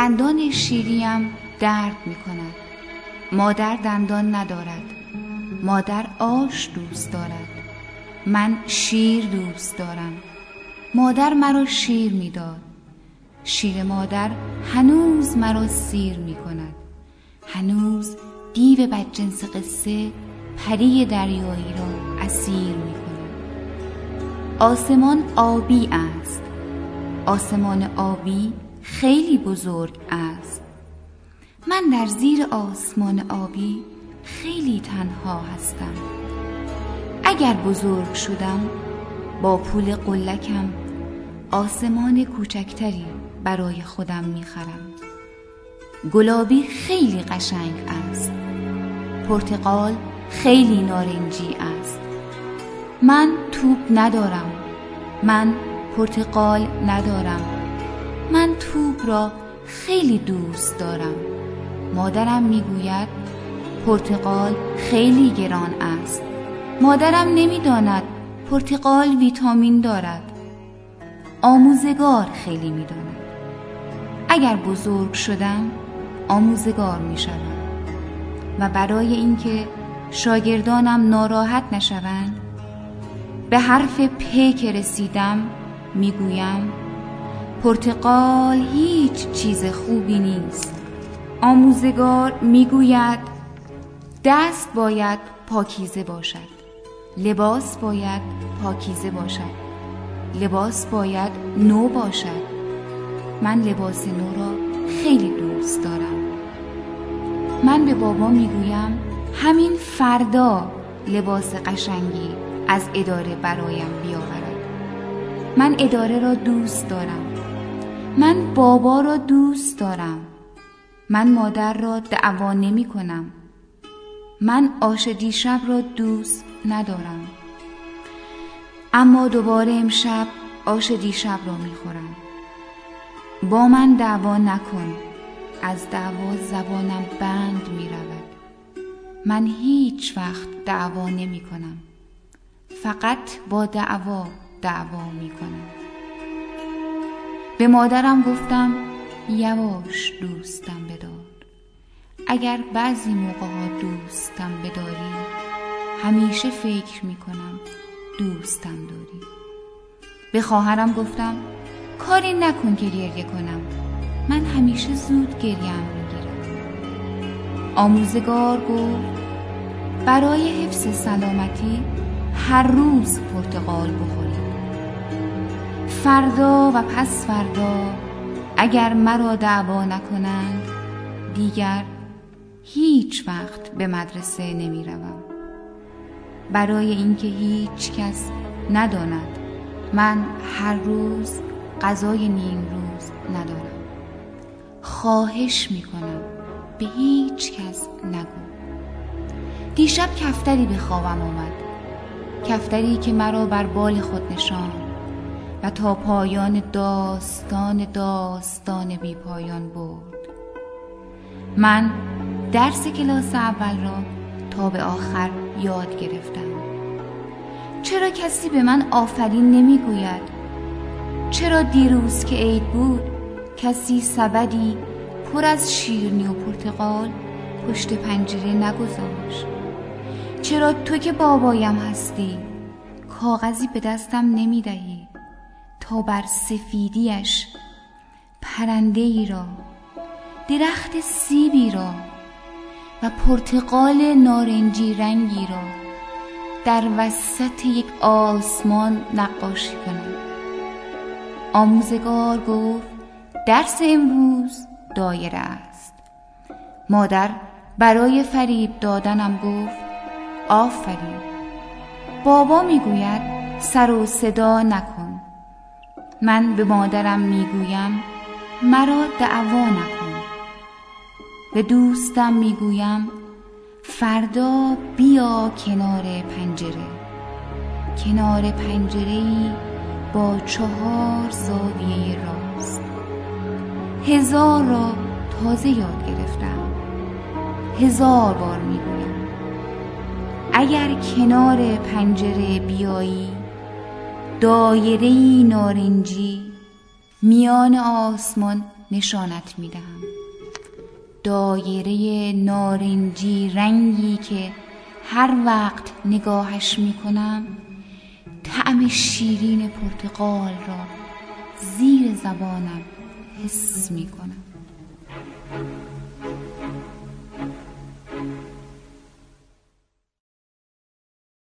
دندان شیریم درد می کند مادر دندان ندارد. مادر آش دوست دارد. من شیر دوست دارم. مادر مرا شیر می‌داد. شیر مادر هنوز مرا سیر می کند هنوز دیو بدجنس قصه پری دریایی را اسیر می کند آسمان آبی است. آسمان آبی خیلی بزرگ است. من در زیر آسمان آبی خیلی تنها هستم. اگر بزرگ شدم با پول قلکم آسمان کوچکتری برای خودم می‌خرم. گلابی خیلی قشنگ است. پرتقال خیلی نارنجی است. من توپ ندارم. من پرتقال ندارم. من توپ را خیلی دوست دارم. مادرم می‌گوید پرتقال خیلی گران است. مادرم نمی‌داند پرتقال ویتامین دارد. آموزگار خیلی می‌داند. اگر بزرگ شدم آموزگار می‌شوم. و برای اینکه شاگردانم ناراحت نشوند به حرف پ که رسیدم می‌گویم پرتقال هیچ چیز خوبی نیست. آموزگار می‌گوید دست باید پاکیزه باشد. لباس باید پاکیزه باشد. لباس باید نو باشد. من لباس نو را خیلی دوست دارم. من به بابا می‌گویم همین فردا لباس قشنگی از اداره برایم بیاورد. من اداره را دوست دارم. من بابا را دوست دارم. من مادر را دعوا نمی کنم. من آش دیشب را دوست ندارم. اما دوباره امشب آش دیشب را می خورم. با من دعوا نکن. از دعوا زبانم بند می رود. من هیچ وقت دعوا نمی کنم. فقط با دعوا دعوا می کنم. به مادرم گفتم یواش دوستم بدار. اگر بعضی موقع ها دوستم بداری همیشه فکر می کنم دوستم داری. به خواهرم گفتم کاری نکن که گریه کنم. من همیشه زود گریم می‌گیرم. آموزگار گفت برای حفظ سلامتی هر روز پرتقال بخورید فردا و پس فردا اگر مرا دعوا نکنند دیگر هیچ وقت به مدرسه نمی روم. برای اینکه هیچ کس نداند من هر روز غذای نیم روز ندارم. خواهش می‌کنم به هیچ کس نگو. دیشب کفتری به خوابم آمد. کفتری که مرا بر بال خود نشان و تا پایان داستان داستان بی پایان برد من درس کلاس اول را تا به آخر یاد گرفتم. چرا کسی به من آفرین نمی‌گوید؟ چرا دیروز که عید بود کسی سبدی پر از شیرنی و پرتقال پشت پنجره نگذاشت؟ چرا تو که بابایم هستی کاغذی به دستم نمی‌دهی؟ بر سفیدیش پرنده ای را درخت سیبی را و پرتقال نارنجی رنگی را در وسط یک آسمان نقاشی کنم. آموزگار گفت درس امروز دایره است. مادر برای فریب دادنم گفت آفرین. بابا می‌گوید سر و صدا نکن. من به مادرم می‌گویم مرا دعوا نکن. به دوستم می‌گویم فردا بیا کنار پنجره. کنار پنجره ای با چهار زاویه راست. هزار را تازه یاد گرفتم. هزار بار می‌گویم اگر کنار پنجره بیایی دایره نارنجی میان آسمان نشانت می دهم دایره نارنجی رنگی که هر وقت نگاهش می کنم طعم شیرین پرتقال را زیر زبانم حس می کنم